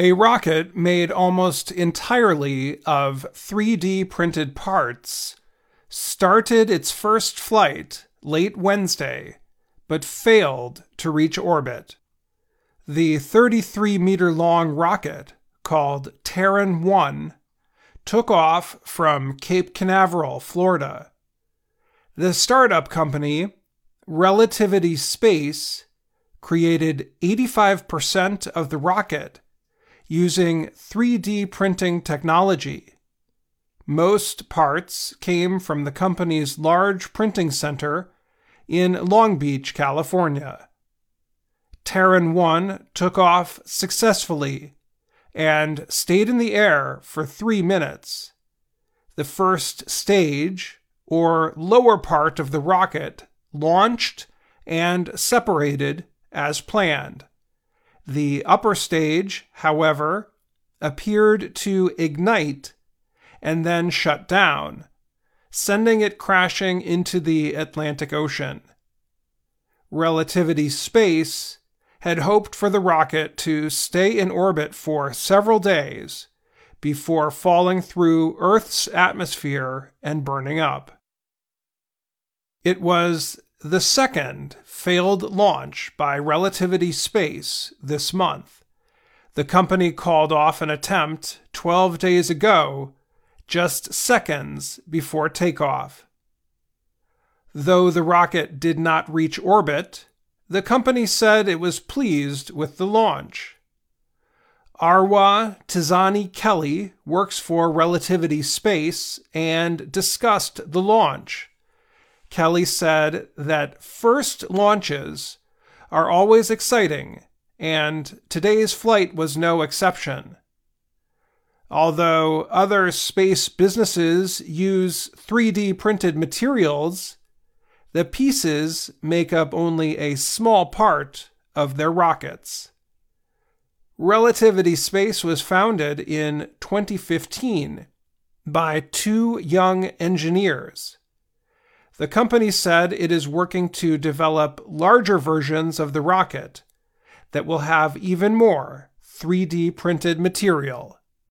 A rocket made almost entirely of 3D printed parts started its first flight late Wednesday, but failed to reach orbit. The 33 meter long rocket, called Terran 1, took off from Cape Canaveral, Florida. The startup company, Relativity Space, created 85% of the rocket using 3D printing technology. Most parts came from the company's large printing center in Long Beach, California. Terran 1 took off successfully and stayed in the air for three minutes. The first stage, or lower part of the rocket, launched and separated as planned. The upper stage, however, appeared to ignite and then shut down, sending it crashing into the Atlantic Ocean. Relativity Space had hoped for the rocket to stay in orbit for several days before falling through Earth's atmosphere and burning up. It was the second failed launch by Relativity Space this month. The company called off an attempt 12 days ago, just seconds before takeoff. Though the rocket did not reach orbit, the company said it was pleased with the launch. Arwa Tizani Kelly works for Relativity Space and discussed the launch. Kelly said that first launches are always exciting, and today's flight was no exception. Although other space businesses use 3D printed materials, the pieces make up only a small part of their rockets. Relativity Space was founded in 2015 by two young engineers the company said it is working to develop larger versions of the rocket that will have even more 3D printed material.